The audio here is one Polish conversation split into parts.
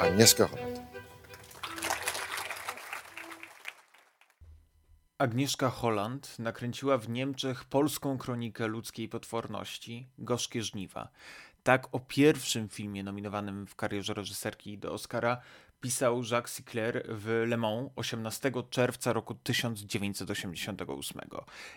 Agnieszka Holland. Agnieszka Holland nakręciła w Niemczech polską kronikę ludzkiej potworności Gorzkie Żniwa. Tak o pierwszym filmie nominowanym w karierze reżyserki do Oscara pisał Jacques Sinclair w Le Mans 18 czerwca roku 1988.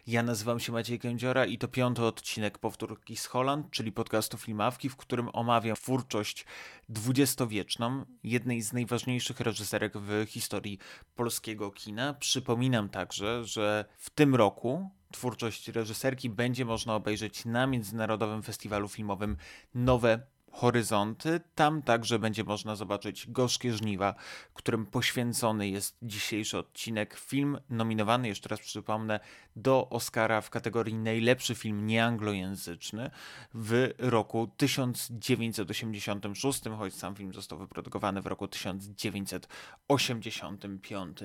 Ja nazywam się Maciej Kędziora i to piąty odcinek Powtórki z Holland, czyli podcastu Filmawki, w którym omawiam twórczość dwudziestowieczną, jednej z najważniejszych reżyserek w historii polskiego kina. Przypominam także, że w tym roku twórczość reżyserki będzie można obejrzeć na Międzynarodowym Festiwalu Filmowym Nowe horyzonty. Tam także będzie można zobaczyć Gorzkie Żniwa, którym poświęcony jest dzisiejszy odcinek. Film nominowany, jeszcze raz przypomnę, do Oscara w kategorii najlepszy film nieanglojęzyczny w roku 1986, choć sam film został wyprodukowany w roku 1985.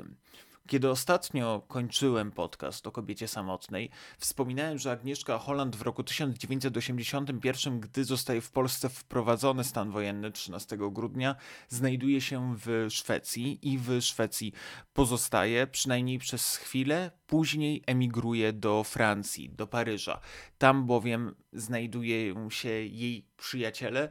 Kiedy ostatnio kończyłem podcast o kobiecie samotnej, wspominałem, że Agnieszka Holland w roku 1981, gdy zostaje w Polsce wprowadzony stan wojenny 13 grudnia, znajduje się w Szwecji i w Szwecji pozostaje przynajmniej przez chwilę, później emigruje do Francji, do Paryża. Tam bowiem znajdują się jej przyjaciele,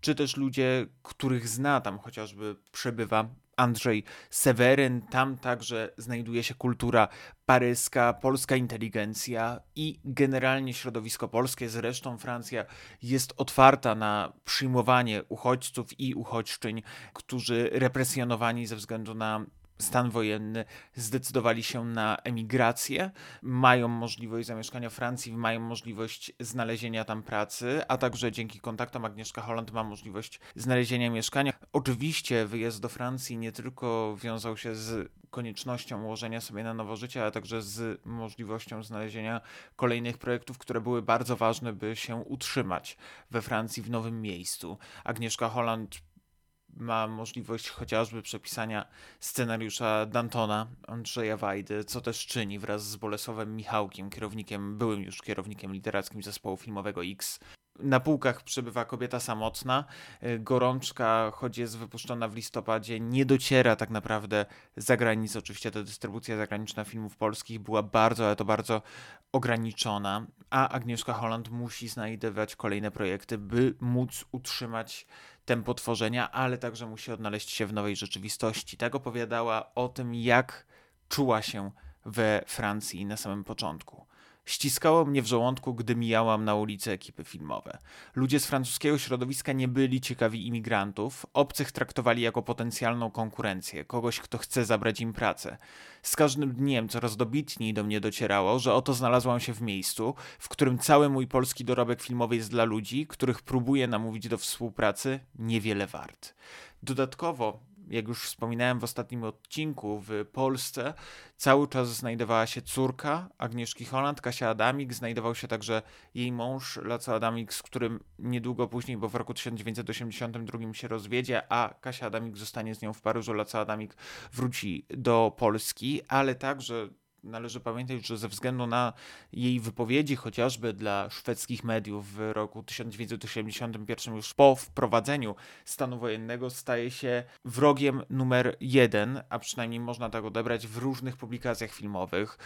czy też ludzie, których zna, tam chociażby przebywa Andrzej Seweryn. Tam także znajduje się kultura paryska, polska inteligencja i generalnie środowisko polskie. Zresztą Francja jest otwarta na przyjmowanie uchodźców i uchodźczyń, którzy represjonowani ze względu na stan wojenny zdecydowali się na emigrację, mają możliwość zamieszkania w Francji, mają możliwość znalezienia tam pracy, a także dzięki kontaktom Agnieszka Holland ma możliwość znalezienia mieszkania. Oczywiście wyjazd do Francji nie tylko wiązał się z koniecznością ułożenia sobie na nowo życie, ale także z możliwością znalezienia kolejnych projektów, które były bardzo ważne, by się utrzymać we Francji w nowym miejscu. Agnieszka Holland ma możliwość chociażby przepisania scenariusza Dantona, Andrzeja Wajdy, co też czyni wraz z Bolesławem Michałkiem, kierownikiem, byłym już kierownikiem literackim zespołu filmowego X. Na półkach przebywa kobieta samotna. Gorączka, choć jest wypuszczona w listopadzie, nie dociera tak naprawdę za granicę. Oczywiście ta dystrybucja zagraniczna filmów polskich była bardzo, ale to bardzo ograniczona, a Agnieszka Holland musi znajdować kolejne projekty, by móc utrzymać tempo tworzenia, ale także musi odnaleźć się w nowej rzeczywistości. Tak opowiadała o tym, jak czuła się we Francji na samym początku. Ściskało mnie w żołądku, gdy mijałam na ulicy ekipy filmowe. Ludzie z francuskiego środowiska nie byli ciekawi imigrantów, obcych traktowali jako potencjalną konkurencję, kogoś, kto chce zabrać im pracę. Z każdym dniem coraz dobitniej do mnie docierało, że oto znalazłam się w miejscu, w którym cały mój polski dorobek filmowy jest dla ludzi, których próbuję namówić do współpracy, niewiele wart. Dodatkowo jak już wspominałem w ostatnim odcinku, w Polsce cały czas znajdowała się córka Agnieszki Holland, Kasia Adamik, znajdował się także jej mąż Laco Adamik, z którym niedługo później, bo w roku 1982 się rozwiedzie, a Kasia Adamik zostanie z nią w Paryżu, Laco Adamik wróci do Polski, ale także należy pamiętać, że ze względu na jej wypowiedzi, chociażby dla szwedzkich mediów w roku 1981, już po wprowadzeniu stanu wojennego, staje się wrogiem numer jeden, a przynajmniej można tak odebrać w różnych publikacjach filmowych.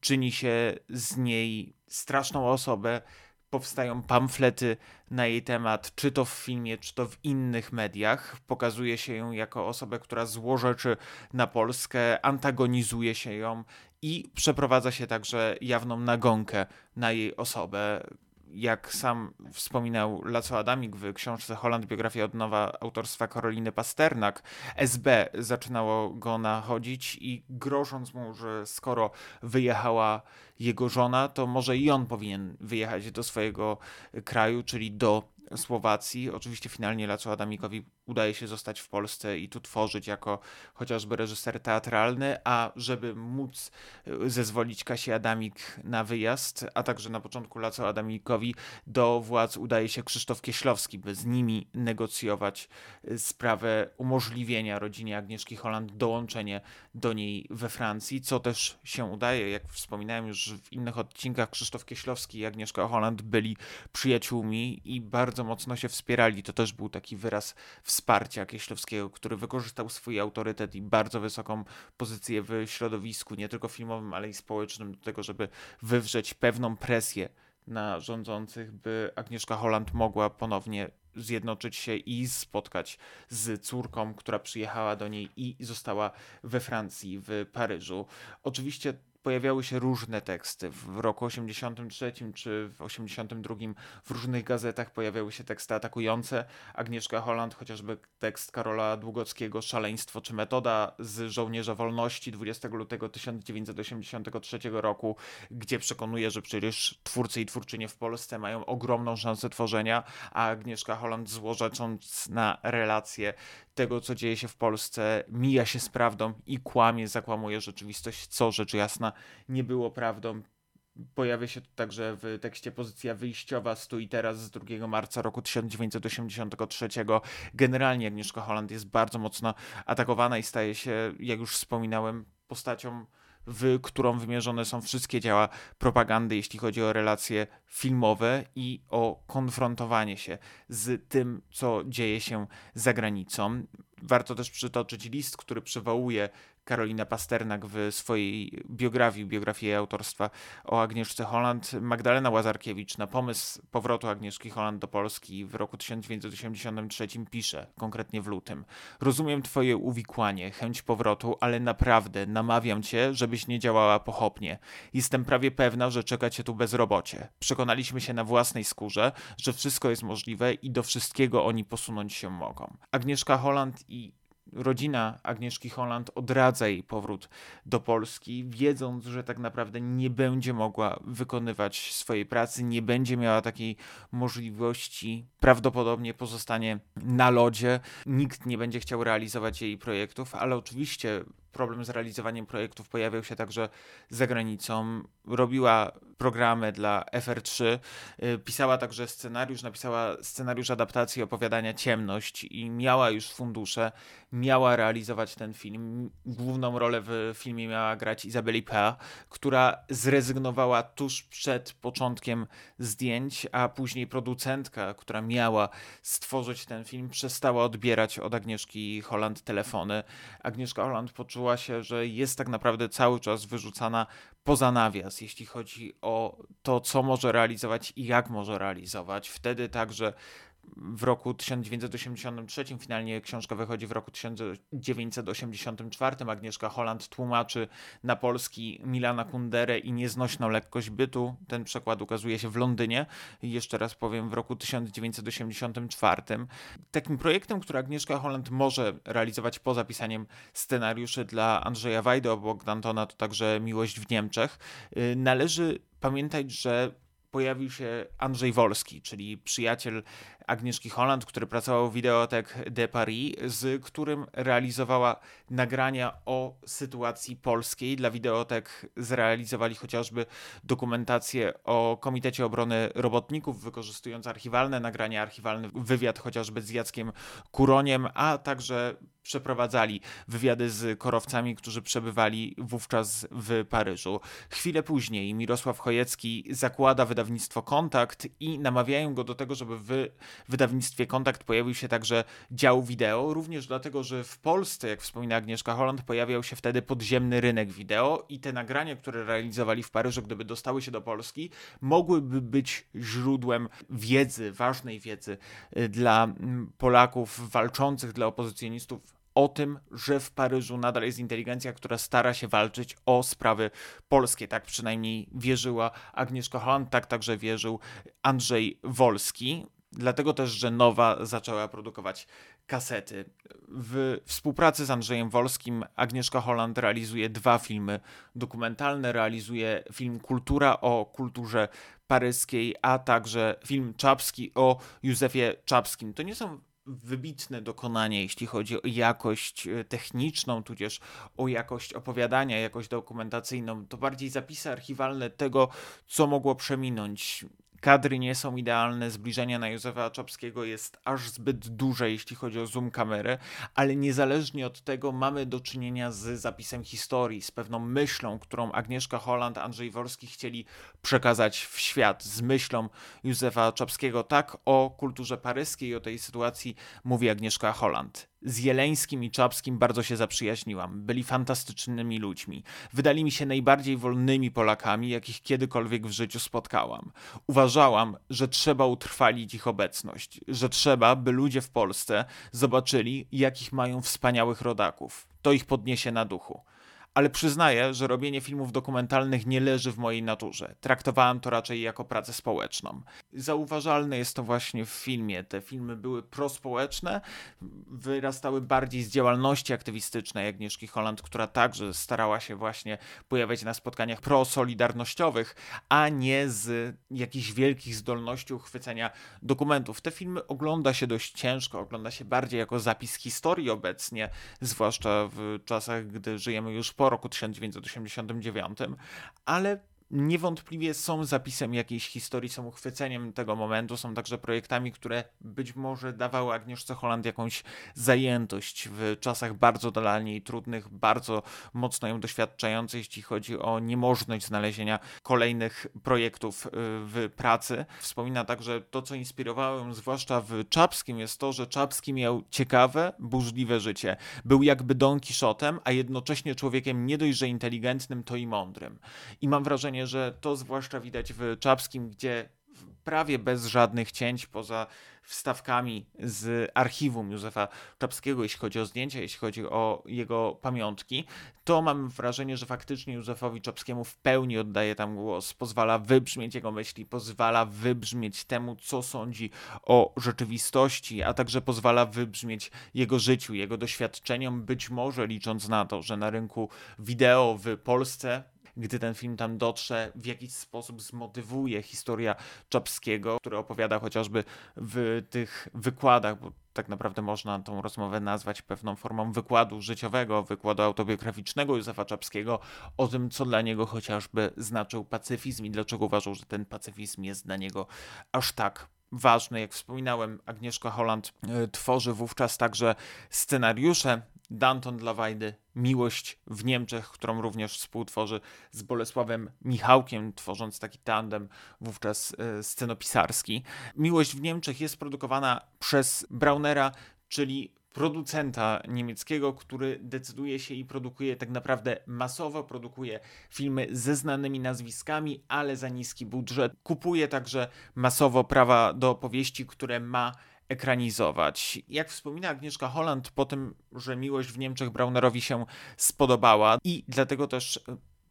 Czyni się z niej straszną osobę, powstają pamflety na jej temat, czy to w filmie, czy to w innych mediach. Pokazuje się ją jako osobę, która złorzeczy na Polskę, antagonizuje się ją i przeprowadza się także jawną nagonkę na jej osobę. Jak sam wspominał Laco Adamik w książce Holland Biografia od nowa autorstwa Karoliny Pasternak, SB zaczynało go nachodzić i grożąc mu, że skoro wyjechała jego żona, to może i on powinien wyjechać do swojego kraju, czyli do Słowacji. Oczywiście finalnie Laco Adamikowi udaje się zostać w Polsce i tu tworzyć jako chociażby reżyser teatralny, a żeby móc e, zezwolić Kasi Adamik na wyjazd, a także na początku Laco Adamikowi do władz udaje się Krzysztof Kieślowski, by z nimi negocjować e, sprawę umożliwienia rodzinie Agnieszki Holland dołączenie do niej we Francji, co też się udaje. Jak wspominałem już w innych odcinkach, Krzysztof Kieślowski i Agnieszka Holland byli przyjaciółmi i bardzo mocno się wspierali. To też był taki wyraz wsparcia Kieślowskiego, który wykorzystał swój autorytet i bardzo wysoką pozycję w środowisku, nie tylko filmowym, ale i społecznym, do tego, żeby wywrzeć pewną presję na rządzących, by Agnieszka Holland mogła ponownie zjednoczyć się i spotkać z córką, która przyjechała do niej i została we Francji, w Paryżu. Oczywiście pojawiały się różne teksty. W roku 83 czy w 82 w różnych gazetach pojawiały się teksty atakujące Agnieszka Holland, chociażby tekst Karola Długockiego Szaleństwo czy metoda z Żołnierza Wolności 20 lutego 1983 roku, gdzie przekonuje, że przecież twórcy i twórczynie w Polsce mają ogromną szansę tworzenia, a Agnieszka Holland złożacząc na relacje tego, co dzieje się w Polsce, mija się z prawdą i kłamie, zakłamuje rzeczywistość, co rzecz jasna nie było prawdą. Pojawia się to także w tekście pozycja wyjściowa stoi teraz z 2 marca roku 1983. Generalnie Agnieszka Holland jest bardzo mocno atakowana i staje się, jak już wspominałem, postacią w którą wymierzone są wszystkie działa propagandy, jeśli chodzi o relacje filmowe i o konfrontowanie się z tym, co dzieje się za granicą. Warto też przytoczyć list, który przywołuje Karolina Pasternak w swojej biografii, biografii jej autorstwa o Agnieszce Holland. Magdalena Łazarkiewicz na pomysł powrotu Agnieszki Holland do Polski w roku 1983 pisze, konkretnie w lutym. Rozumiem twoje uwikłanie, chęć powrotu, ale naprawdę namawiam cię, żebyś nie działała pochopnie. Jestem prawie pewna, że czeka cię tu bezrobocie. Przekonaliśmy się na własnej skórze, że wszystko jest możliwe i do wszystkiego oni posunąć się mogą. Agnieszka Holland i rodzina Agnieszki Holland odradza jej powrót do Polski, wiedząc, że tak naprawdę nie będzie mogła wykonywać swojej pracy, nie będzie miała takiej możliwości, prawdopodobnie pozostanie na lodzie, nikt nie będzie chciał realizować jej projektów, ale oczywiście problem z realizowaniem projektów pojawiał się także za granicą. Robiła programy dla FR3, y, pisała także scenariusz, napisała scenariusz adaptacji opowiadania Ciemność i miała już fundusze, miała realizować ten film. Główną rolę w filmie miała grać Izabeli P., która zrezygnowała tuż przed początkiem zdjęć, a później producentka, która miała stworzyć ten film, przestała odbierać od Agnieszki Holland telefony. Agnieszka Holland poczuła się, że jest tak naprawdę cały czas wyrzucana poza nawias, jeśli chodzi o to, co może realizować i jak może realizować. Wtedy także w roku 1983, finalnie książka wychodzi w roku 1984. Agnieszka Holland tłumaczy na polski Milana Kunderę i nieznośną lekkość bytu. Ten przekład ukazuje się w Londynie, jeszcze raz powiem, w roku 1984. Takim projektem, który Agnieszka Holland może realizować poza pisaniem scenariuszy dla Andrzeja Wajdy obok Dantona, to także Miłość w Niemczech, y, należy pamiętać, że pojawił się Andrzej Wolski, czyli przyjaciel Agnieszki Holland, który pracował w Videotek de Paris, z którym realizowała nagrania o sytuacji polskiej. Dla Videotek zrealizowali chociażby dokumentację o Komitecie Obrony Robotników, wykorzystując archiwalne nagrania, archiwalny wywiad chociażby z Jackiem Kuroniem, a także przeprowadzali wywiady z korowcami, którzy przebywali wówczas w Paryżu. Chwilę później Mirosław Chojecki zakłada wydawnictwo Kontakt i namawiają go do tego, żeby w wydawnictwie Kontakt pojawił się także dział wideo, również dlatego, że w Polsce, jak wspomina Agnieszka Holland, pojawiał się wtedy podziemny rynek wideo i te nagrania, które realizowali w Paryżu, gdyby dostały się do Polski, mogłyby być źródłem wiedzy, ważnej wiedzy y, dla Polaków walczących, dla opozycjonistów o tym, że w Paryżu nadal jest inteligencja, która stara się walczyć o sprawy polskie. Tak przynajmniej wierzyła Agnieszka Holland, tak także wierzył Andrzej Wolski. Dlatego też, że Nowa zaczęła produkować kasety. W współpracy z Andrzejem Wolskim Agnieszka Holland realizuje dwa filmy dokumentalne, realizuje film Kultura o kulturze paryskiej, a także film Czapski o Józefie Czapskim. To nie są wybitne dokonanie, jeśli chodzi o jakość e, techniczną, tudzież o jakość opowiadania, jakość dokumentacyjną. To bardziej zapisy archiwalne tego, co mogło przeminąć. Kadry nie są idealne, zbliżenie na Józefa Czapskiego jest aż zbyt duże, jeśli chodzi o zoom kamery, ale niezależnie od tego mamy do czynienia z zapisem historii, z pewną myślą, którą Agnieszka Holland, Andrzej Worski chcieli przekazać w świat, z myślą Józefa Czapskiego. Tak o kulturze paryskiej, o tej sytuacji mówi Agnieszka Holland z Jeleńskim i Czapskim bardzo się zaprzyjaźniłam. Byli fantastycznymi ludźmi. Wydali mi się najbardziej wolnymi Polakami, jakich kiedykolwiek w życiu spotkałam. Uważałam, że trzeba utrwalić ich obecność, że trzeba, by ludzie w Polsce zobaczyli, jakich mają wspaniałych rodaków. To ich podniesie na duchu ale przyznaję, że robienie filmów dokumentalnych nie leży w mojej naturze. Traktowałem to raczej jako pracę społeczną. Zauważalne jest to właśnie w filmie. Te filmy były prospołeczne, wyrastały bardziej z działalności aktywistycznej Agnieszki Holland, która także starała się właśnie pojawiać na spotkaniach prosolidarnościowych, a nie z jakichś wielkich zdolności uchwycenia dokumentów. Te filmy ogląda się dość ciężko, ogląda się bardziej jako zapis historii obecnie, zwłaszcza w czasach, gdy żyjemy już po roku 1989, ale niewątpliwie są zapisem jakiejś historii, są uchwyceniem tego momentu, są także projektami, które być może dawały Agnieszce Holland jakąś zajętość w czasach bardzo dolalnie i trudnych, bardzo mocno ją doświadczającej, jeśli chodzi o niemożność znalezienia kolejnych projektów y, w pracy. Wspomina także to, co inspirowało ją, zwłaszcza w Czapskim, jest to, że Czapski miał ciekawe, burzliwe życie. Był jakby Don Quixotem, a jednocześnie człowiekiem nie dość, że inteligentnym, to i mądrym. I mam wrażenie, wrażenie, że to zwłaszcza widać w Czapskim, gdzie prawie bez żadnych cięć, poza wstawkami z archiwum Józefa Czapskiego, jeśli chodzi o zdjęcia, jeśli chodzi o jego pamiątki, to mam wrażenie, że faktycznie Józefowi Czapskiemu w pełni oddaje tam głos, pozwala wybrzmieć jego myśli, pozwala wybrzmieć temu, co sądzi o rzeczywistości, a także pozwala wybrzmieć jego życiu, jego doświadczeniom, być może licząc na to, że na rynku wideo w Polsce gdy ten film tam dotrze, w jakiś sposób zmotywuje historia Czapskiego, który opowiada chociażby w tych wykładach, bo tak naprawdę można tą rozmowę nazwać pewną formą wykładu życiowego, wykładu autobiograficznego Józefa Czapskiego o tym, co dla niego chociażby znaczył pacyfizm i dlaczego uważał, że ten pacyfizm jest dla niego aż tak ważny. Jak wspominałem, Agnieszka Holland e, tworzy wówczas także scenariusze Danton dla Wajdy, Miłość w Niemczech, którą również współtworzy z Bolesławem Michałkiem, tworząc taki tandem wówczas e, scenopisarski. Miłość w Niemczech jest produkowana przez Braunera, czyli producenta niemieckiego, który decyduje się i produkuje tak naprawdę masowo, produkuje filmy ze znanymi nazwiskami, ale za niski budżet. Kupuje także masowo prawa do opowieści, które ma ekranizować. Jak wspomina Agnieszka Holland, po tym, że miłość w Niemczech Braunerowi się spodobała i dlatego też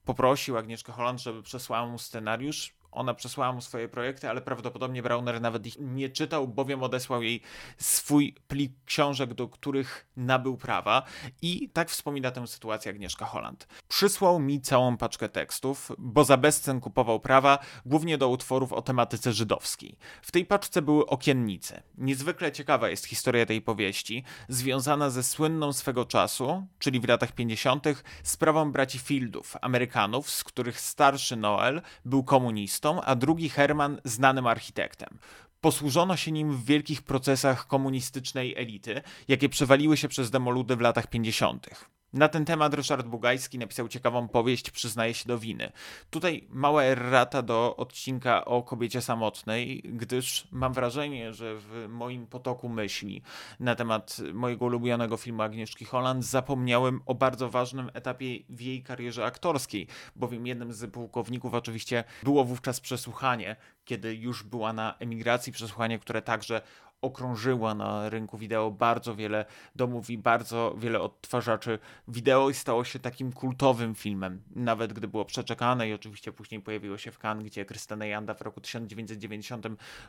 poprosił Agnieszkę Holland, żeby przesłała mu scenariusz ona przesłała mu swoje projekty, ale prawdopodobnie Brauner nawet ich nie czytał, bowiem odesłał jej swój plik książek, do których nabył prawa. I tak wspomina tę sytuację Agnieszka Holland. Przysłał mi całą paczkę tekstów, bo za bezcen kupował prawa, głównie do utworów o tematyce żydowskiej. W tej paczce były okiennice. Niezwykle ciekawa jest historia tej powieści, związana ze słynną swego czasu, czyli w latach 50., sprawą braci Fieldów, Amerykanów, z których starszy Noel był komunistą a drugi Herman znanym architektem. Posłużono się nim w wielkich procesach komunistycznej elity, jakie przewaliły się przez demoludy w latach 50. Na ten temat Ryszard Bugajski napisał ciekawą powieść Przyznaje się do winy. Tutaj mała errata do odcinka o kobiecie samotnej, gdyż mam wrażenie, że w moim potoku myśli na temat mojego ulubionego filmu Agnieszki Holland zapomniałem o bardzo ważnym etapie w jej karierze aktorskiej, bowiem jednym z pułkowników oczywiście było wówczas przesłuchanie, kiedy już była na emigracji, przesłuchanie, które także okrążyła na rynku wideo bardzo wiele domów i bardzo wiele odtwarzaczy wideo i stało się takim kultowym filmem, nawet gdy było przeczekane i oczywiście później pojawiło się w Cannes, gdzie Krystyna Janda w roku 1990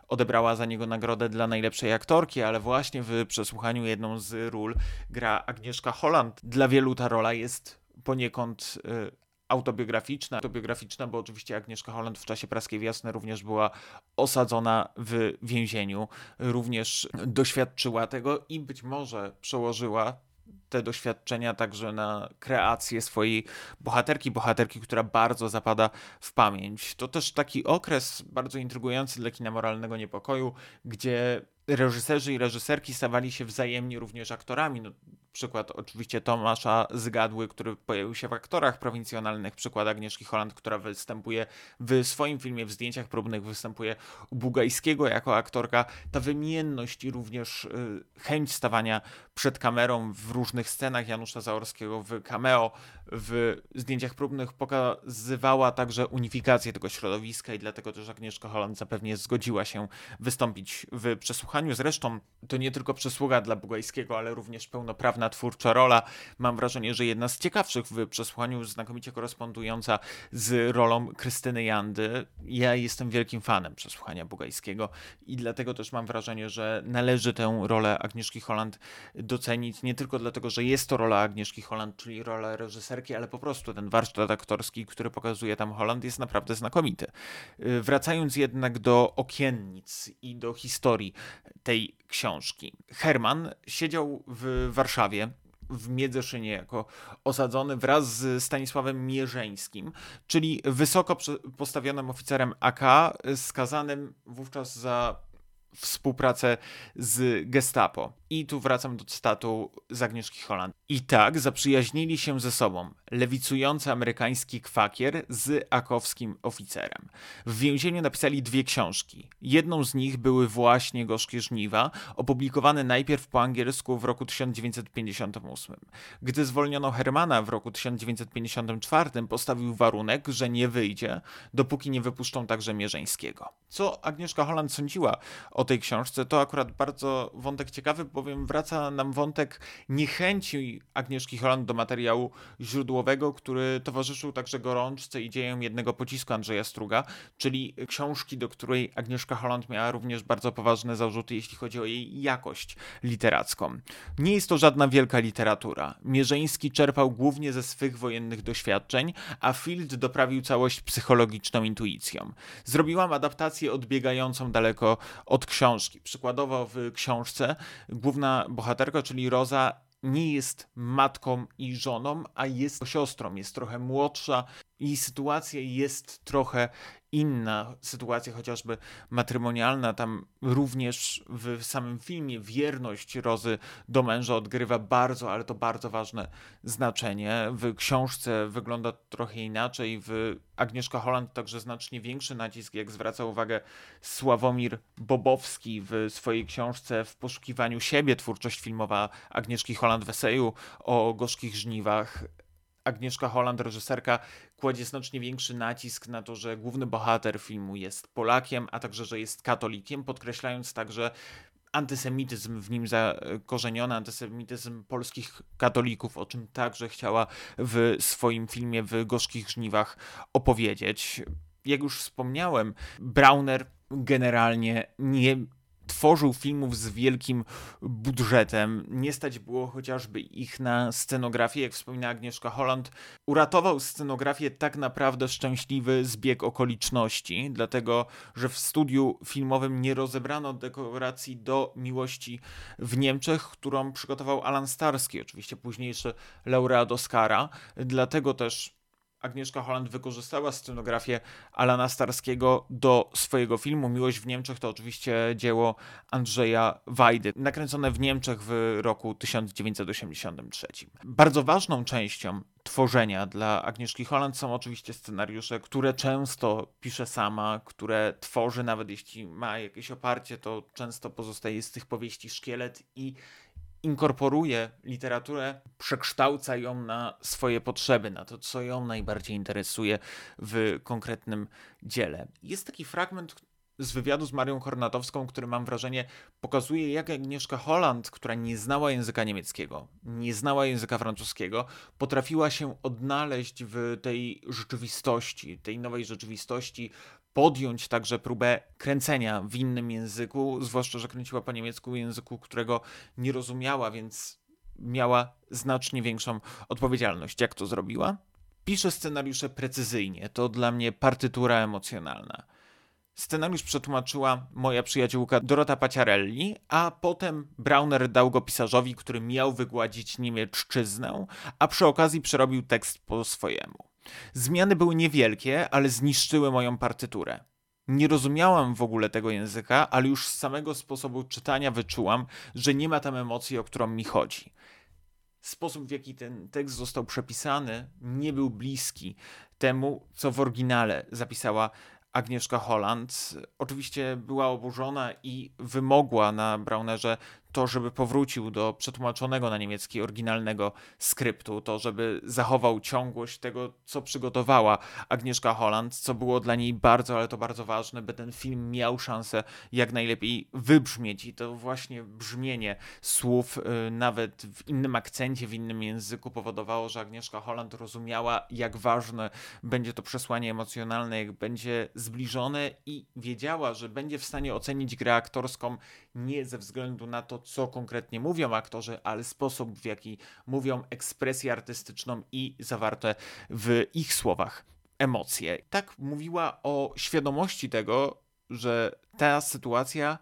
odebrała za niego nagrodę dla najlepszej aktorki, ale właśnie w przesłuchaniu jedną z ról gra Agnieszka Holland. Dla wielu ta rola jest poniekąd y, autobiograficzna, autobiograficzna, bo oczywiście Agnieszka Holland w czasie praskiej wiosny również była osadzona w więzieniu, również doświadczyła tego i być może przełożyła te doświadczenia także na kreację swojej bohaterki, bohaterki, która bardzo zapada w pamięć. To też taki okres bardzo intrygujący dla kina moralnego niepokoju, gdzie reżyserzy i reżyserki stawali się wzajemnie również aktorami. No, przykład oczywiście Tomasza Zgadły, który pojawił się w aktorach prowincjonalnych, przykład Agnieszki Holland, która występuje w swoim filmie, w zdjęciach próbnych, występuje u Bugajskiego jako aktorka. Ta wymienność i również y, chęć stawania przed kamerą w różnych scenach Janusza Zaorskiego w cameo, w zdjęciach próbnych pokazywała także unifikację tego środowiska i dlatego też Agnieszka Holland zapewnie zgodziła się wystąpić w przesłuchaniu. Zresztą to nie tylko przysługa dla Bugajskiego, ale również pełnoprawna twórcza rola. Mam wrażenie, że jedna z ciekawszych w przesłuchaniu, znakomicie korespondująca z rolą Krystyny Jandy. Ja jestem wielkim fanem przesłuchania Bugajskiego i dlatego też mam wrażenie, że należy tę rolę Agnieszki Holland docenić, nie tylko dlatego, że jest to rola Agnieszki Holland, czyli rola reżyserki, ale po prostu ten warsztat aktorski, który pokazuje tam Holland jest naprawdę znakomity. Wracając jednak do okiennic i do historii tej książki. Herman siedział w Warszawie w Miedzeszynie jako osadzony wraz z Stanisławem Mierzeńskim, czyli wysoko postawionym oficerem AK, skazanym wówczas za współpracę z Gestapo. I tu wracam do cytatu z Agnieszki Holland. I tak zaprzyjaźnili się ze sobą lewicujący amerykański kwakier z akowskim oficerem. W więzieniu napisali dwie książki. Jedną z nich były właśnie Gorzkie Żniwa, opublikowane najpierw po angielsku w roku 1958. Gdy zwolniono Hermana w roku 1954, postawił warunek, że nie wyjdzie, dopóki nie wypuszczą także Mierzeńskiego. Co Agnieszka Holland sądziła o tej książce, to akurat bardzo wątek ciekawy, bowiem wraca nam wątek niechęci Agnieszki Holland do materiału źródłowego, który towarzyszył także gorączce i dziejom jednego pocisku Andrzeja Struga, czyli książki, do której Agnieszka Holland miała również bardzo poważne zarzuty, jeśli chodzi o jej jakość literacką. Nie jest to żadna wielka literatura. Mierzeński czerpał głównie ze swych wojennych doświadczeń, a Field doprawił całość psychologiczną intuicją. Zrobiłam adaptację odbiegającą daleko od książki. Przykładowo w książce główna bohaterka, czyli Roza, nie jest matką i żoną, a jest siostrą, jest trochę młodsza i sytuacja jest trochę inna sytuacja, chociażby matrymonialna, tam również w samym filmie wierność Rozy do męża odgrywa bardzo, ale to bardzo ważne znaczenie. W książce wygląda trochę inaczej, w Agnieszka Holland także znacznie większy nacisk, jak zwraca uwagę Sławomir Bobowski w swojej książce W poszukiwaniu siebie, twórczość filmowa Agnieszki Holland w eseju o gorzkich żniwach. Agnieszka Holland, reżyserka, kładzie znacznie większy nacisk na to, że główny bohater filmu jest Polakiem, a także, że jest katolikiem, podkreślając także antysemityzm w nim zakorzeniony, antysemityzm polskich katolików, o czym także chciała w swoim filmie w Gorzkich Żniwach opowiedzieć. Jak już wspomniałem, Brauner generalnie nie tworzył filmów z wielkim budżetem. Nie stać było chociażby ich na scenografię, jak wspomina Agnieszka Holland. Uratował scenografię tak naprawdę szczęśliwy zbieg okoliczności, dlatego że w studiu filmowym nie rozebrano dekoracji do miłości w Niemczech, którą przygotował Alan Starski, oczywiście późniejszy laureat Oscara. Dlatego też Agnieszka Holland wykorzystała scenografię Alana Starskiego do swojego filmu. Miłość w Niemczech to oczywiście dzieło Andrzeja Wajdy, nakręcone w Niemczech w roku 1983. Bardzo ważną częścią tworzenia dla Agnieszki Holland są oczywiście scenariusze, które często pisze sama, które tworzy, nawet jeśli ma jakieś oparcie, to często pozostaje z tych powieści szkielet i inkorporuje literaturę, przekształca ją na swoje potrzeby, na to, co ją najbardziej interesuje w konkretnym dziele. Jest taki fragment, z wywiadu z Marią Kornatowską, który mam wrażenie pokazuje, jak Agnieszka Holland, która nie znała języka niemieckiego, nie znała języka francuskiego, potrafiła się odnaleźć w tej rzeczywistości, tej nowej rzeczywistości, podjąć także próbę kręcenia w innym języku, zwłaszcza, że kręciła po niemiecku języku, którego nie rozumiała, więc miała znacznie większą odpowiedzialność. Jak to zrobiła? Pisze scenariusze precyzyjnie, to dla mnie partytura emocjonalna. Scenariusz przetłumaczyła moja przyjaciółka Dorota Paciarelli, a potem Brauner dał go pisarzowi, który miał wygładzić niemiecczyznę, a przy okazji przerobił tekst po swojemu. Zmiany były niewielkie, ale zniszczyły moją partyturę. Nie rozumiałam w ogóle tego języka, ale już z samego sposobu czytania wyczułam, że nie ma tam emocji, o którą mi chodzi. Sposób, w jaki ten tekst został przepisany, nie był bliski temu, co w oryginale zapisała Agnieszka Holland. Oczywiście była oburzona i wymogła na Braunerze to, żeby powrócił do przetłumaczonego na niemiecki oryginalnego skryptu, to, żeby zachował ciągłość tego, co przygotowała Agnieszka Holland, co było dla niej bardzo, ale to bardzo ważne, by ten film miał szansę jak najlepiej wybrzmieć. I to właśnie brzmienie słów, y, nawet w innym akcencie, w innym języku powodowało, że Agnieszka Holland rozumiała, jak ważne będzie to przesłanie emocjonalne, jak będzie zbliżone i wiedziała, że będzie w stanie ocenić grę aktorską nie ze względu na to, co konkretnie mówią aktorzy, ale sposób, w jaki mówią, ekspresję artystyczną i zawarte w ich słowach emocje. Tak mówiła o świadomości tego, że ta sytuacja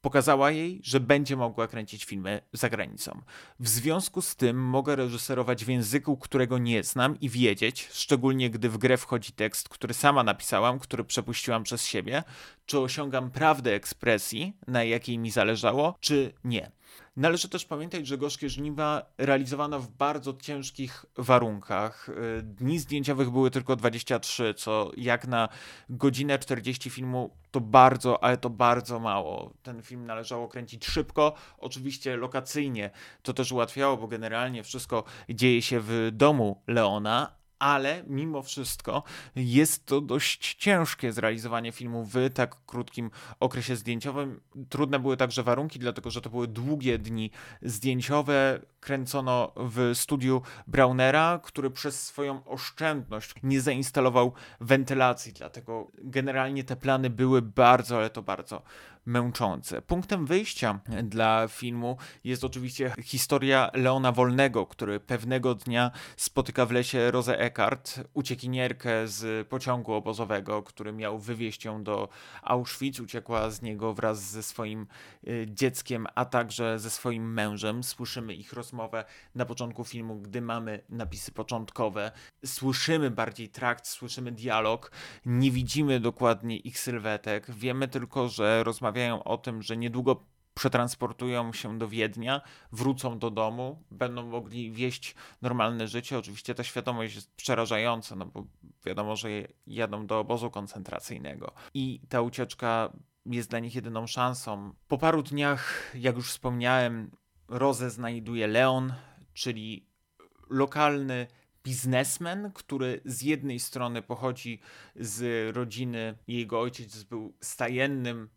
pokazała jej, że będzie mogła kręcić filmy za granicą. W związku z tym mogę reżyserować w języku, którego nie znam i wiedzieć, szczególnie gdy w grę wchodzi tekst, który sama napisałam, który przepuściłam przez siebie, czy osiągam prawdę ekspresji, na jakiej mi zależało, czy nie. Należy też pamiętać, że Gorzkie Żniwa realizowano w bardzo ciężkich warunkach. Y, dni zdjęciowych były tylko 23, co jak na godzinę 40 filmu to bardzo, ale to bardzo mało. Ten film należało kręcić szybko, oczywiście lokacyjnie. To też ułatwiało, bo generalnie wszystko dzieje się w domu Leona, ale mimo wszystko jest to dość ciężkie zrealizowanie filmu w tak krótkim okresie zdjęciowym. Trudne były także warunki, dlatego że to były długie dni zdjęciowe. Kręcono w studiu Braunera, który przez swoją oszczędność nie zainstalował wentylacji, dlatego generalnie te plany były bardzo, ale to bardzo męczące. Punktem wyjścia dla filmu jest oczywiście historia Leona Wolnego, który pewnego dnia spotyka w lesie Rosę Eckart, uciekinierkę z pociągu obozowego, który miał wywieźć ją do Auschwitz. Uciekła z niego wraz ze swoim y, dzieckiem, a także ze swoim mężem. Słyszymy ich rozmowę na początku filmu, gdy mamy napisy początkowe. Słyszymy bardziej trakt, słyszymy dialog, nie widzimy dokładnie ich sylwetek. Wiemy tylko, że rozmawiają rozmawiają o tym, że niedługo przetransportują się do Wiednia, wrócą do domu, będą mogli wieść normalne życie. Oczywiście ta świadomość jest przerażająca, no bo wiadomo, że jadą do obozu koncentracyjnego. I ta ucieczka jest dla nich jedyną szansą. Po paru dniach, jak już wspomniałem, Rozę znajduje Leon, czyli lokalny biznesmen, który z jednej strony pochodzi z rodziny, jego ojciec był stajennym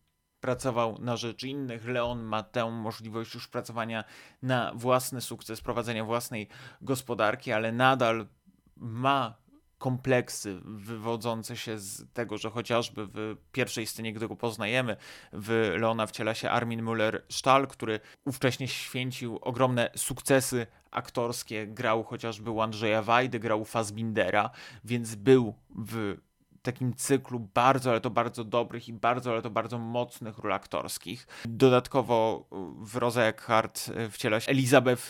pracował na rzecz innych. Leon ma tę możliwość już pracowania na własny sukces, prowadzenia własnej gospodarki, ale nadal ma kompleksy wywodzące się z tego, że chociażby w pierwszej scenie, gdy go poznajemy, w Leona wciela się Armin Müller-Stahl, który ówcześnie święcił ogromne sukcesy aktorskie, grał chociażby u Andrzeja Wajdy, grał u Fassbindera, więc był w takim cyklu bardzo, ale to bardzo dobrych i bardzo, ale to bardzo mocnych ról aktorskich. Dodatkowo w Rosa Eckhart e, wciela się Elizabeth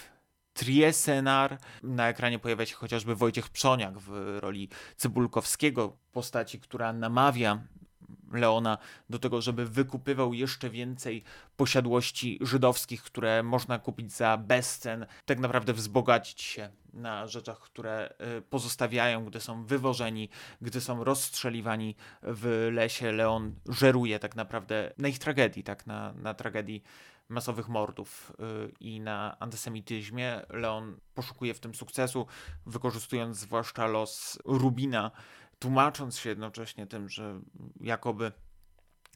Triesenar. Na ekranie pojawia się chociażby Wojciech Przoniak w roli Cybulkowskiego, postaci, która namawia Leona do tego, żeby wykupywał jeszcze więcej posiadłości żydowskich, które można kupić za bezcen, tak naprawdę wzbogacić się na rzeczach, które y, pozostawiają, gdy są wywożeni, gdy są rozstrzeliwani w lesie. Leon żeruje tak naprawdę na ich tragedii, tak, na, na tragedii masowych mordów y, i na antysemityzmie. Leon poszukuje w tym sukcesu, wykorzystując zwłaszcza los Rubina, tłumacząc się jednocześnie tym, że jakoby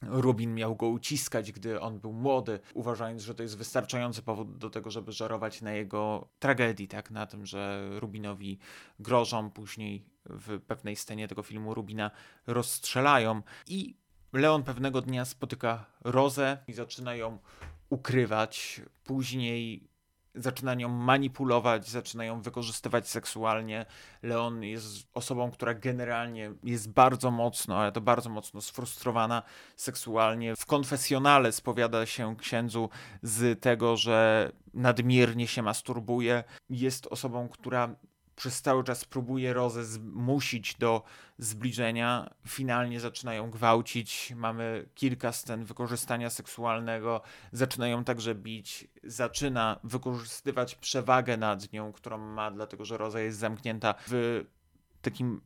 Rubin miał go uciskać, gdy on był młody, uważając, że to jest wystarczający powód do tego, żeby żarować na jego tragedii, tak? Na tym, że Rubinowi grożą, później w pewnej scenie tego filmu Rubina rozstrzelają i Leon pewnego dnia spotyka Rozę i zaczyna ją ukrywać. Później zaczyna nią manipulować, zaczyna ją wykorzystywać seksualnie. Leon jest osobą, która generalnie jest bardzo mocno, ale to bardzo mocno sfrustrowana seksualnie. W konfesjonale spowiada się księdzu z tego, że nadmiernie się masturbuje. Jest osobą, która przez cały czas próbuje Rozę zmusić do zbliżenia. Finalnie zaczynają gwałcić. Mamy kilka scen wykorzystania seksualnego. Zaczynają także bić. Zaczyna wykorzystywać przewagę nad nią, którą ma, dlatego że Roza jest zamknięta w takim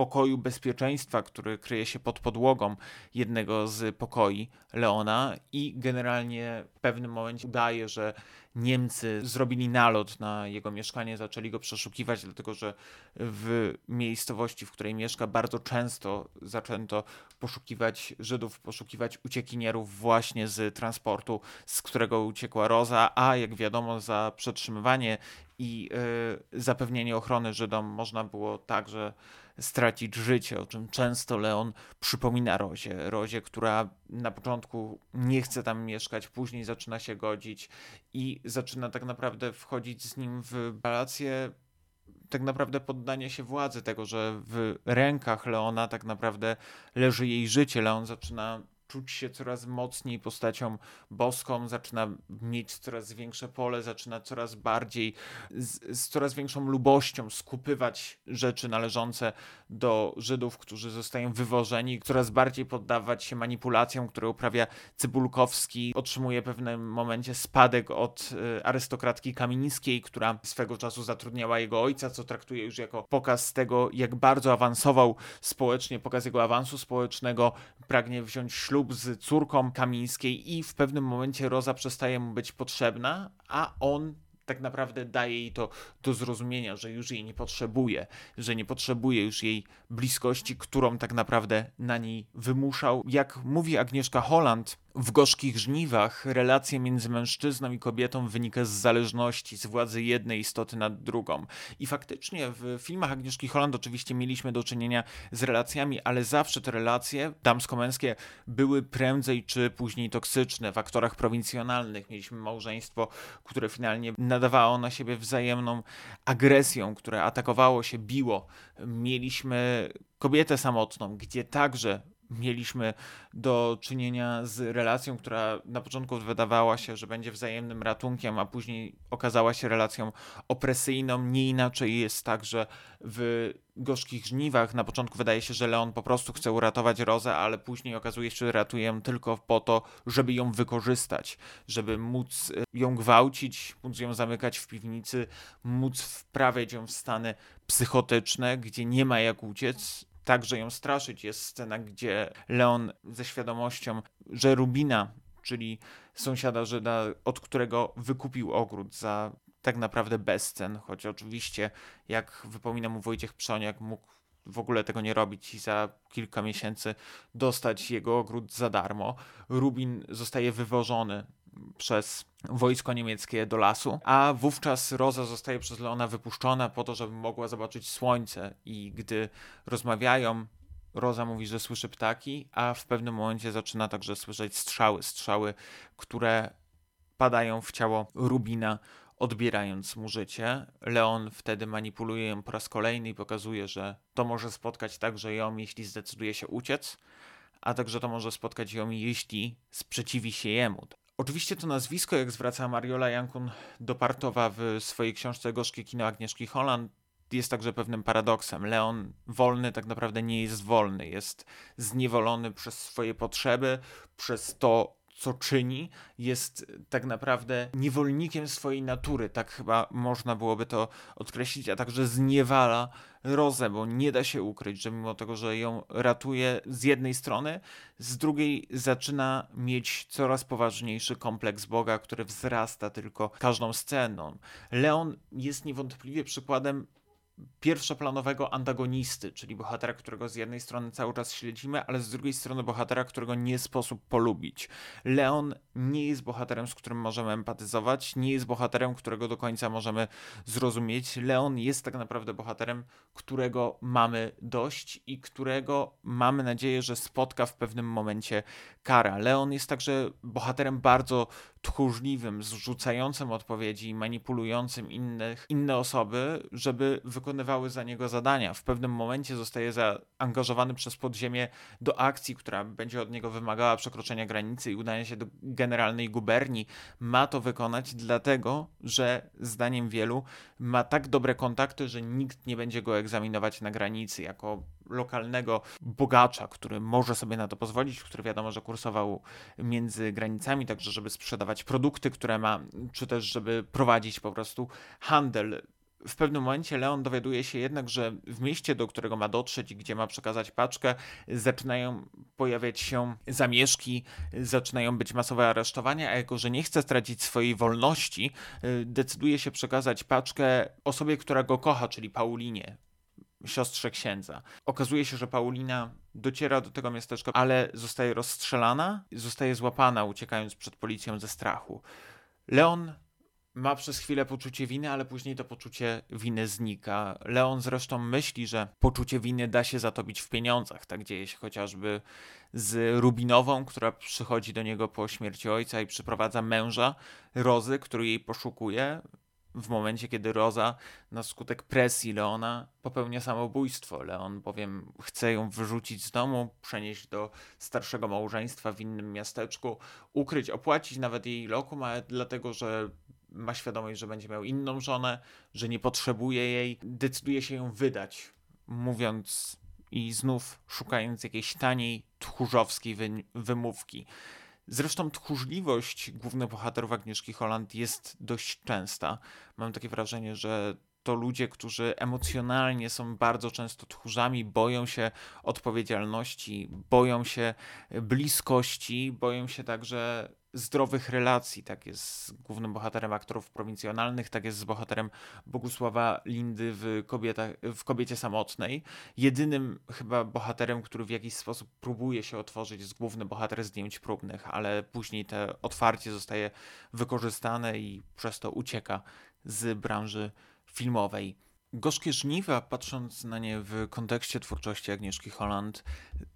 pokoju bezpieczeństwa, który kryje się pod podłogą jednego z pokoi Leona i generalnie w pewnym momencie udaje, że Niemcy zrobili nalot na jego mieszkanie, zaczęli go przeszukiwać, dlatego że w miejscowości, w której mieszka, bardzo często zaczęto poszukiwać Żydów, poszukiwać uciekinierów właśnie z transportu, z którego uciekła Roza, a jak wiadomo, za przetrzymywanie i y, zapewnienie ochrony Żydom można było także stracić życie, o czym często Leon przypomina Rozie. Rozie, która na początku nie chce tam mieszkać, później zaczyna się godzić i zaczyna tak naprawdę wchodzić z nim w relację tak naprawdę poddanie się władzy, tego, że w rękach Leona tak naprawdę leży jej życie. Leon zaczyna czuć się coraz mocniej postacią boską, zaczyna mieć coraz większe pole, zaczyna coraz bardziej, z, z, coraz większą lubością skupywać rzeczy należące do Żydów, którzy zostają wywożeni, coraz bardziej poddawać się manipulacjom, które uprawia Cybulkowski. Otrzymuje w pewnym momencie spadek od y, arystokratki Kamińskiej, która swego czasu zatrudniała jego ojca, co traktuje już jako pokaz tego, jak bardzo awansował społecznie, pokaz jego awansu społecznego, pragnie wziąć ślub ślub z córką Kamińskiej i w pewnym momencie Roza przestaje mu być potrzebna, a on tak naprawdę daje jej to do zrozumienia, że już jej nie potrzebuje, że nie potrzebuje już jej bliskości, którą tak naprawdę na niej wymuszał. Jak mówi Agnieszka Holland, w gorzkich żniwach relacja między mężczyzną i kobietą wynika z zależności, z władzy jednej istoty nad drugą. I faktycznie w filmach Agnieszki Holland oczywiście mieliśmy do czynienia z relacjami, ale zawsze te relacje damsko-męskie były prędzej czy później toksyczne. W aktorach prowincjonalnych mieliśmy małżeństwo, które finalnie nadawało na siebie wzajemną agresją, które atakowało się, biło. Mieliśmy kobietę samotną, gdzie także mieliśmy do czynienia z relacją, która na początku wydawała się, że będzie wzajemnym ratunkiem, a później okazała się relacją opresyjną. Nie inaczej jest tak, że w gorzkich żniwach na początku wydaje się, że Leon po prostu chce uratować Rozę, ale później okazuje się, że ratuje ją tylko po to, żeby ją wykorzystać, żeby móc ją gwałcić, móc ją zamykać w piwnicy, móc wprawiać ją w stany psychotyczne, gdzie nie ma jak uciec, także ją straszyć. Jest scena, gdzie Leon ze świadomością, że Rubina, czyli sąsiada Żyda, od którego wykupił ogród za tak naprawdę bezcen, choć oczywiście, jak wypomina mu Wojciech Przoniak, mógł w ogóle tego nie robić i za kilka miesięcy dostać jego ogród za darmo. Rubin zostaje wywożony przez wojsko niemieckie do lasu, a wówczas Roza zostaje przez Leona wypuszczona po to, żeby mogła zobaczyć słońce i gdy rozmawiają, Roza mówi, że słyszy ptaki, a w pewnym momencie zaczyna także słyszeć strzały, strzały, które padają w ciało Rubina, odbierając mu życie. Leon wtedy manipuluje ją po raz kolejny i pokazuje, że to może spotkać także ją, jeśli zdecyduje się uciec, a także to może spotkać ją, jeśli sprzeciwi się jemu. Oczywiście to nazwisko, jak zwraca Mariola Jankun Dopartowa w swojej książce Gorzkie kino Agnieszki Holland, jest także pewnym paradoksem. Leon wolny tak naprawdę nie jest wolny, jest zniewolony przez swoje potrzeby, przez to, co czyni, jest tak naprawdę niewolnikiem swojej natury, tak chyba można byłoby to odkreślić, a także zniewala Rozę, bo nie da się ukryć, że mimo tego, że ją ratuje z jednej strony, z drugiej zaczyna mieć coraz poważniejszy kompleks Boga, który wzrasta tylko każdą sceną. Leon jest niewątpliwie przykładem pierwszoplanowego antagonisty, czyli bohatera, którego z jednej strony cały czas śledzimy, ale z drugiej strony bohatera, którego nie sposób polubić. Leon nie jest bohaterem, z którym możemy empatyzować, nie jest bohaterem, którego do końca możemy zrozumieć. Leon jest tak naprawdę bohaterem, którego mamy dość i którego mamy nadzieję, że spotka w pewnym momencie kara. Leon jest także bohaterem bardzo tchórzliwym, zrzucającym odpowiedzi, manipulującym innych, inne osoby, żeby wykonywały za niego zadania. W pewnym momencie zostaje zaangażowany przez podziemie do akcji, która będzie od niego wymagała przekroczenia granicy i udania się do generalnej guberni. Ma to wykonać dlatego, że zdaniem wielu ma tak dobre kontakty, że nikt nie będzie go egzaminować na granicy jako lokalnego bogacza, który może sobie na to pozwolić, który wiadomo, że kursował między granicami, także żeby sprzedawać produkty, które ma, czy też żeby prowadzić po prostu handel. W pewnym momencie Leon dowiaduje się jednak, że w mieście, do którego ma dotrzeć i gdzie ma przekazać paczkę, zaczynają pojawiać się zamieszki, zaczynają być masowe aresztowania, a jako, że nie chce stracić swojej wolności, decyduje się przekazać paczkę osobie, która go kocha, czyli Paulinie, siostrze księdza. Okazuje się, że Paulina dociera do tego miasteczka, ale zostaje rozstrzelana, zostaje złapana, uciekając przed policją ze strachu. Leon ma przez chwilę poczucie winy, ale później to poczucie winy znika. Leon zresztą myśli, że poczucie winy da się zatopić w pieniądzach. Tak dzieje się chociażby z Rubinową, która przychodzi do niego po śmierci ojca i przyprowadza męża Rozy, który jej poszukuje w momencie, kiedy Roza na skutek presji Leona popełnia samobójstwo. Leon bowiem chce ją wyrzucić z domu, przenieść do starszego małżeństwa w innym miasteczku, ukryć, opłacić nawet jej lokum, ale dlatego, że ma świadomość, że będzie miał inną żonę, że nie potrzebuje jej, decyduje się ją wydać, mówiąc i znów szukając jakiejś taniej, tchórzowskiej wy wymówki. Zresztą tchórzliwość głównych bohaterów Agnieszki Holland jest dość częsta. Mam takie wrażenie, że to ludzie, którzy emocjonalnie są bardzo często tchórzami, boją się odpowiedzialności, boją się bliskości, boją się także zdrowych relacji. Tak jest z głównym bohaterem aktorów prowincjonalnych, tak jest z bohaterem Bogusława Lindy w, kobieta, w Kobiecie Samotnej. Jedynym chyba bohaterem, który w jakiś sposób próbuje się otworzyć, jest główny bohater zdjęć próbnych, ale później to otwarcie zostaje wykorzystane i przez to ucieka z branży filmowej. Gorzkie żniwa, patrząc na nie w kontekście twórczości Agnieszki Holland,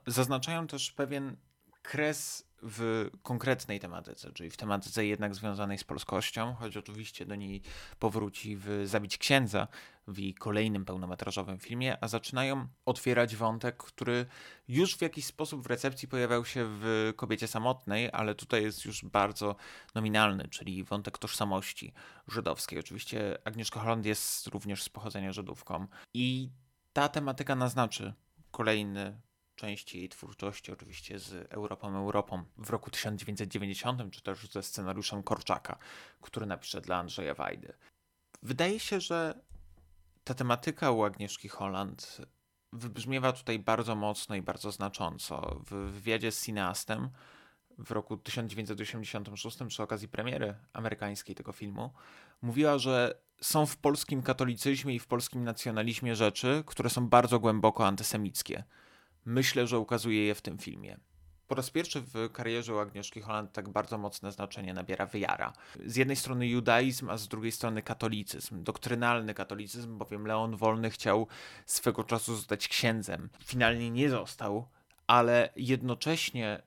zaznaczają też pewien kres w konkretnej tematyce, czyli w tematyce jednak związanej z polskością, choć oczywiście do niej powróci w Zabić Księdza, w jej kolejnym pełnometrażowym filmie, a zaczynają otwierać wątek, który już w jakiś sposób w recepcji pojawiał się w Kobiecie Samotnej, ale tutaj jest już bardzo nominalny, czyli wątek tożsamości żydowskiej. Oczywiście Agnieszka Holland jest również z pochodzenia Żydówką i ta tematyka naznaczy kolejny części jej twórczości, oczywiście z Europą Europą w roku 1990, czy też ze scenariuszem Korczaka, który napisze dla Andrzeja Wajdy. Wydaje się, że ta tematyka u Agnieszki Holland wybrzmiewa tutaj bardzo mocno i bardzo znacząco. W wywiadzie z cineastem w roku 1986 przy okazji premiery amerykańskiej tego filmu mówiła, że są w polskim katolicyzmie i w polskim nacjonalizmie rzeczy, które są bardzo głęboko antysemickie myślę, że ukazuje je w tym filmie. Po raz pierwszy w karierze u Agnieszki Holland tak bardzo mocne znaczenie nabiera wiara. Z jednej strony judaizm, a z drugiej strony katolicyzm. Doktrynalny katolicyzm, bowiem Leon Wolny chciał swego czasu zostać księdzem. Finalnie nie został, ale jednocześnie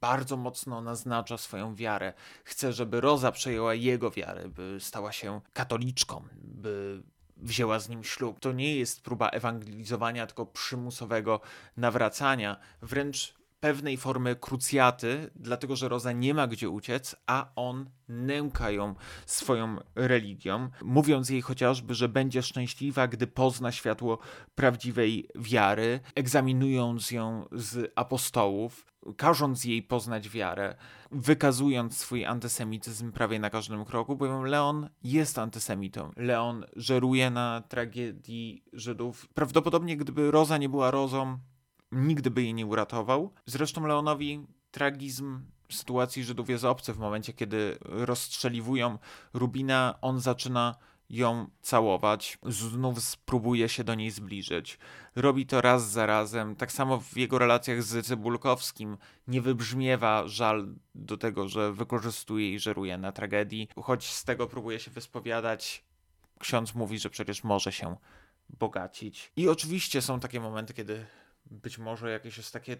bardzo mocno naznacza swoją wiarę. Chce, żeby Roza przejęła jego wiarę, by stała się katoliczką, by wzięła z nim ślub. To nie jest próba ewangelizowania, tylko przymusowego nawracania, wręcz pewnej formy krucjaty, dlatego że Roza nie ma gdzie uciec, a on nęka ją swoją religią, mówiąc jej chociażby, że będzie szczęśliwa, gdy pozna światło prawdziwej wiary, egzaminując ją z apostołów, każąc jej poznać wiarę, wykazując swój antysemityzm prawie na każdym kroku, bowiem Leon jest antysemitą. Leon żeruje na tragedii Żydów. Prawdopodobnie gdyby Roza nie była Rozą, nigdy by jej nie uratował. Zresztą Leonowi tragizm sytuacji Żydów jest obcy w momencie, kiedy rozstrzeliwują Rubina, on zaczyna ją całować, znów spróbuje się do niej zbliżyć. Robi to raz za razem. Tak samo w jego relacjach z Cybulkowskim nie wybrzmiewa żal do tego, że wykorzystuje i żeruje na tragedii, choć z tego próbuje się wyspowiadać. Ksiądz mówi, że przecież może się bogacić. I oczywiście są takie momenty, kiedy być może jakieś jest takie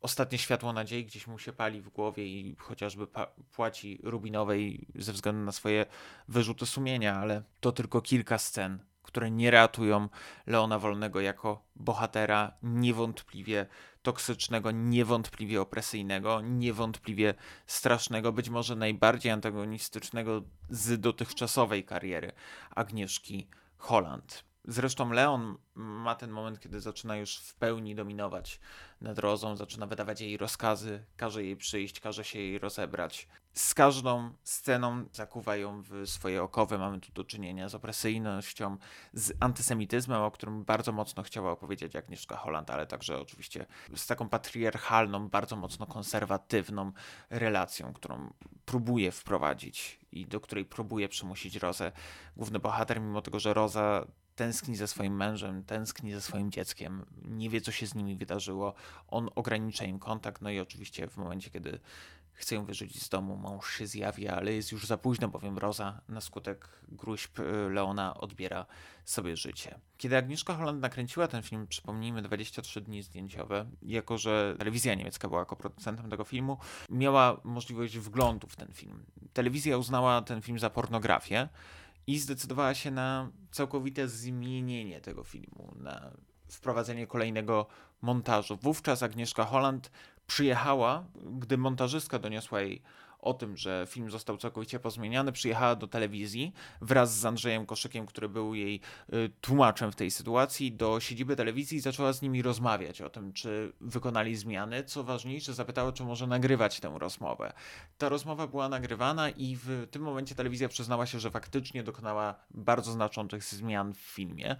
ostatnie światło nadziei gdzieś mu się pali w głowie i chociażby płaci Rubinowej ze względu na swoje wyrzuty sumienia, ale to tylko kilka scen, które nie ratują Leona Wolnego jako bohatera niewątpliwie toksycznego, niewątpliwie opresyjnego, niewątpliwie strasznego, być może najbardziej antagonistycznego z dotychczasowej kariery Agnieszki Holland. Zresztą Leon ma ten moment, kiedy zaczyna już w pełni dominować nad Rozą, zaczyna wydawać jej rozkazy, każe jej przyjść, każe się jej rozebrać. Z każdą sceną zakuwa ją w swoje okowy. Mamy tu do czynienia z opresyjnością, z antysemityzmem, o którym bardzo mocno chciała opowiedzieć Agnieszka Holland, ale także oczywiście z taką patriarchalną, bardzo mocno konserwatywną relacją, którą próbuje wprowadzić i do której próbuje przymusić Rozę. Główny bohater, mimo tego, że Roza tęskni za swoim mężem, tęskni za swoim dzieckiem, nie wie, co się z nimi wydarzyło. On ogranicza im kontakt, no i oczywiście w momencie, kiedy chce ją wyrzucić z domu, mąż się zjawia, ale jest już za późno, bowiem Roza na skutek gruźb y, Leona odbiera sobie życie. Kiedy Agnieszka Holland nakręciła ten film, przypomnijmy 23 dni zdjęciowe, jako że telewizja niemiecka była koproducentem tego filmu, miała możliwość wglądu w ten film. Telewizja uznała ten film za pornografię, i zdecydowała się na całkowite zmienienie tego filmu, na wprowadzenie kolejnego montażu. Wówczas Agnieszka Holland przyjechała, gdy montażystka doniosła jej o tym, że film został całkowicie pozmieniany, przyjechała do telewizji wraz z Andrzejem Koszykiem, który był jej y, tłumaczem w tej sytuacji, do siedziby telewizji i zaczęła z nimi rozmawiać o tym, czy wykonali zmiany. Co ważniejsze, zapytała, czy może nagrywać tę rozmowę. Ta rozmowa była nagrywana i w tym momencie telewizja przyznała się, że faktycznie dokonała bardzo znaczących zmian w filmie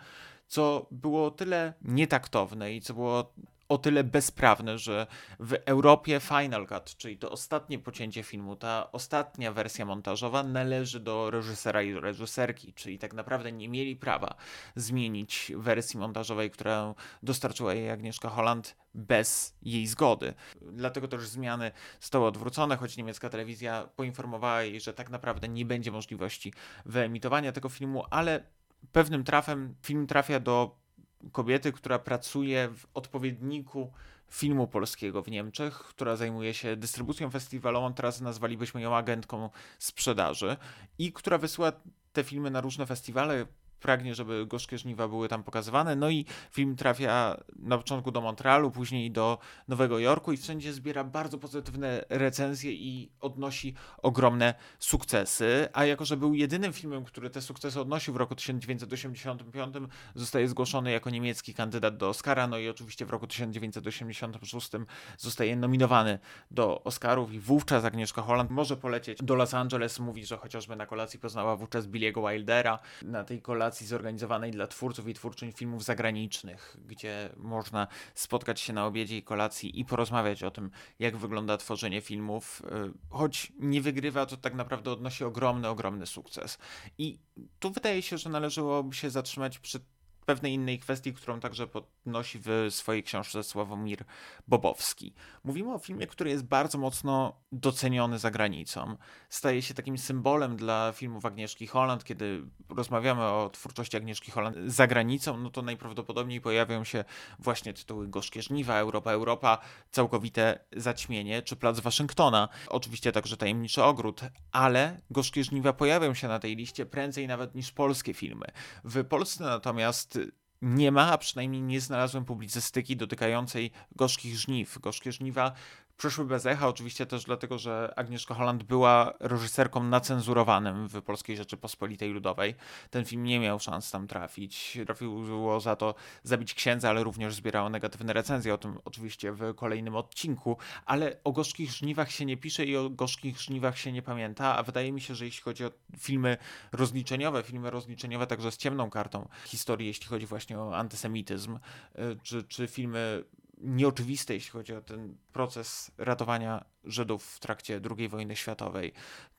co było tyle nietaktowne i co było o tyle bezprawne, że w Europie Final Cut, czyli to ostatnie pocięcie filmu, ta ostatnia wersja montażowa należy do reżysera i reżyserki, czyli tak naprawdę nie mieli prawa zmienić wersji montażowej, którą dostarczyła jej Agnieszka Holland bez jej zgody. Dlatego też zmiany zostały odwrócone, choć niemiecka telewizja poinformowała jej, że tak naprawdę nie będzie możliwości wyemitowania tego filmu, ale pewnym trafem film trafia do kobiety, która pracuje w odpowiedniku filmu polskiego w Niemczech, która zajmuje się dystrybucją festiwalową, teraz nazwalibyśmy ją agentką sprzedaży i która wysyła te filmy na różne festiwale, pragnie, żeby gorzkie żniwa były tam pokazywane. No i film trafia na początku do Montrealu, później do Nowego Jorku i wszędzie zbiera bardzo pozytywne recenzje i odnosi ogromne sukcesy. A jako, że był jedynym filmem, który te sukcesy odnosił w roku 1985, zostaje zgłoszony jako niemiecki kandydat do Oscara. No i oczywiście w roku 1986 zostaje nominowany do Oscarów i wówczas Agnieszka Holland może polecieć do Los Angeles. Mówi, że chociażby na kolacji poznała wówczas Billiego Wildera. Na tej kolacji kolacji zorganizowanej dla twórców i twórczyń filmów zagranicznych, gdzie można spotkać się na obiedzie i kolacji i porozmawiać o tym, jak wygląda tworzenie filmów. Y, choć nie wygrywa, to tak naprawdę odnosi ogromny, ogromny sukces. I tu wydaje się, że należałoby się zatrzymać przy pewnej innej kwestii, którą także podnosi w swojej książce Sławomir Bobowski. Mówimy o filmie, który jest bardzo mocno doceniony za granicą. Staje się takim symbolem dla filmów Agnieszki Holland. Kiedy rozmawiamy o twórczości Agnieszki Holland za granicą, no to najprawdopodobniej pojawią się właśnie tytuły Gorzkie Żniwa, Europa, Europa, Całkowite Zaćmienie czy Plac Waszyngtona. Oczywiście także Tajemniczy Ogród, ale Gorzkie Żniwa pojawią się na tej liście prędzej nawet niż polskie filmy. W Polsce natomiast nie ma, a przynajmniej nie znalazłem publicystyki dotykającej gorzkich żniw. Gorzkie żniwa Przeszły bez echa, oczywiście też dlatego, że Agnieszka Holland była reżyserką nacenzurowanym w Polskiej Rzeczypospolitej Ludowej. Ten film nie miał szans tam trafić. Trafiło za to Zabić Księdza, ale również zbierało negatywne recenzje, o tym oczywiście w kolejnym odcinku. Ale o gorzkich żniwach się nie pisze i o gorzkich żniwach się nie pamięta, a wydaje mi się, że jeśli chodzi o filmy rozliczeniowe, filmy rozliczeniowe także z ciemną kartą historii, jeśli chodzi właśnie o antysemityzm, y, czy, czy filmy nieoczywiste, jeśli chodzi o ten proces ratowania Żydów w trakcie II wojny światowej,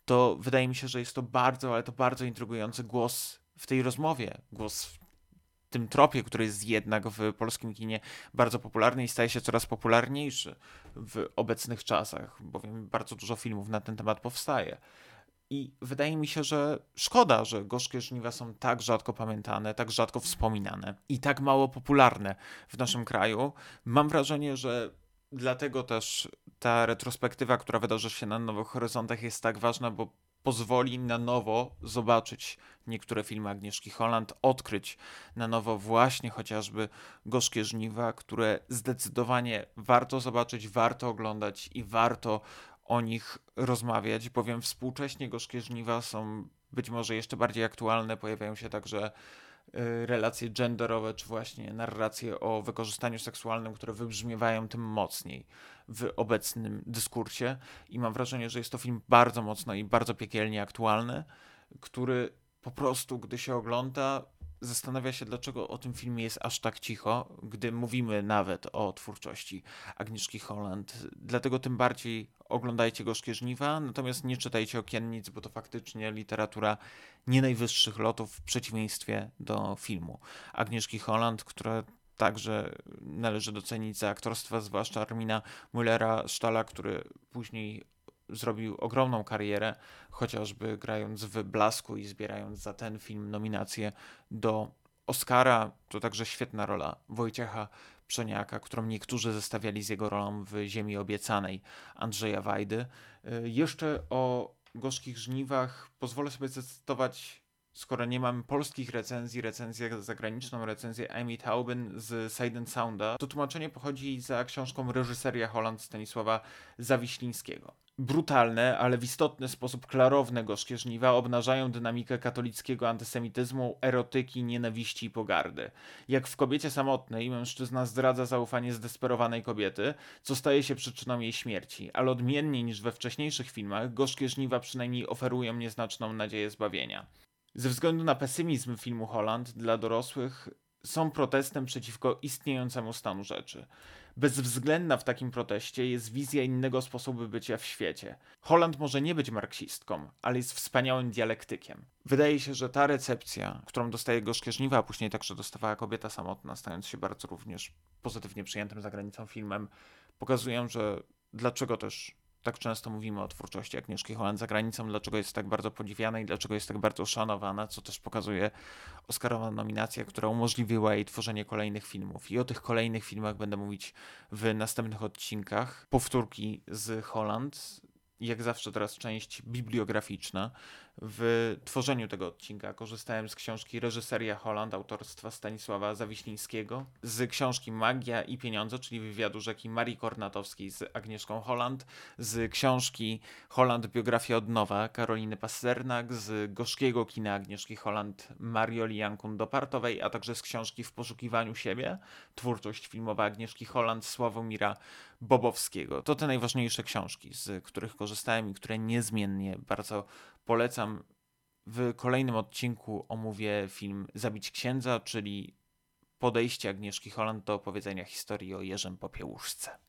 to wydaje mi się, że jest to bardzo, ale to bardzo intrygujący głos w tej rozmowie, głos w tym tropie, który jest jednak w polskim kinie bardzo popularny i staje się coraz popularniejszy w obecnych czasach, bowiem bardzo dużo filmów na ten temat powstaje. I wydaje mi się, że szkoda, że gorzkie żniwa są tak rzadko pamiętane, tak rzadko wspominane i tak mało popularne w naszym kraju. Mam wrażenie, że dlatego też ta retrospektywa, która wydarzy się na Nowych Horyzontach, jest tak ważna, bo pozwoli na nowo zobaczyć niektóre filmy Agnieszki Holland, odkryć na nowo właśnie chociażby Gorzkie Żniwa, które zdecydowanie warto zobaczyć, warto oglądać i warto o nich rozmawiać, bowiem współcześnie Gorzkie Żniwa są być może jeszcze bardziej aktualne, pojawiają się także y, relacje genderowe, czy właśnie narracje o wykorzystaniu seksualnym, które wybrzmiewają tym mocniej w obecnym dyskursie. I mam wrażenie, że jest to film bardzo mocno i bardzo piekielnie aktualny, który po prostu, gdy się ogląda, zastanawia się, dlaczego o tym filmie jest aż tak cicho, gdy mówimy nawet o twórczości Agnieszki Holland. Dlatego tym bardziej oglądajcie Gorzkie Żniwa, natomiast nie czytajcie Okiennic, bo to faktycznie literatura nie najwyższych lotów w przeciwieństwie do filmu Agnieszki Holland, która także należy docenić za aktorstwa, zwłaszcza Armina Mullera-Stala, który później zrobił ogromną karierę, chociażby grając w Blasku i zbierając za ten film nominację do Oscara. To także świetna rola Wojciecha Przeniaka, którą niektórzy zestawiali z jego rolą w Ziemi Obiecanej Andrzeja Wajdy. Y, jeszcze o gorzkich żniwach pozwolę sobie zacytować skoro nie mamy polskich recenzji, recenzję zagraniczną, recenzję Amy Taubin z Side and Sounda, to tłumaczenie pochodzi za książką Reżyseria Holland Stanisława Zawiślińskiego. Brutalne, ale w istotny sposób klarowne gorzkie żniwa obnażają dynamikę katolickiego antysemityzmu, erotyki, nienawiści i pogardy. Jak w kobiecie samotnej mężczyzna zdradza zaufanie zdesperowanej kobiety, co staje się przyczyną jej śmierci, ale odmiennie niż we wcześniejszych filmach, gorzkie żniwa przynajmniej oferują nieznaczną nadzieję zbawienia ze względu na pesymizm filmu Holland dla dorosłych są protestem przeciwko istniejącemu stanu rzeczy. Bezwzględna w takim proteście jest wizja innego sposobu bycia w świecie. Holland może nie być marksistką, ale jest wspaniałym dialektykiem. Wydaje się, że ta recepcja, którą dostaje Gorzkie Żniwa, a później także dostawała Kobieta Samotna, stając się bardzo również pozytywnie przyjętym za granicą filmem, pokazują, że dlaczego też tak często mówimy o twórczości Agnieszki Holland za granicą, dlaczego jest tak bardzo podziwiana i dlaczego jest tak bardzo szanowana, co też pokazuje Oscarowa nominacja, która umożliwiła jej tworzenie kolejnych filmów. I o tych kolejnych filmach będę mówić w następnych odcinkach. Powtórki z Holland, jak zawsze teraz część bibliograficzna. W tworzeniu tego odcinka korzystałem z książki Reżyseria Holland autorstwa Stanisława Zawiślińskiego, z książki Magia i Pieniądze, czyli wywiadu rzeki Marii Kornatowskiej z Agnieszką Holland, z książki Holland Biografia od nowa Karoliny Pasternak, z gorzkiego kina Agnieszki Holland Marioli Jankun-Dopartowej, a także z książki W poszukiwaniu siebie, twórczość filmowa Agnieszki Holland Sławomira Bobowskiego. To te najważniejsze książki, z których korzystałem i które niezmiennie bardzo polecam. W kolejnym odcinku omówię film Zabić księdza, czyli podejście Agnieszki Holland do opowiedzenia historii o Jerzym Popiełuszce.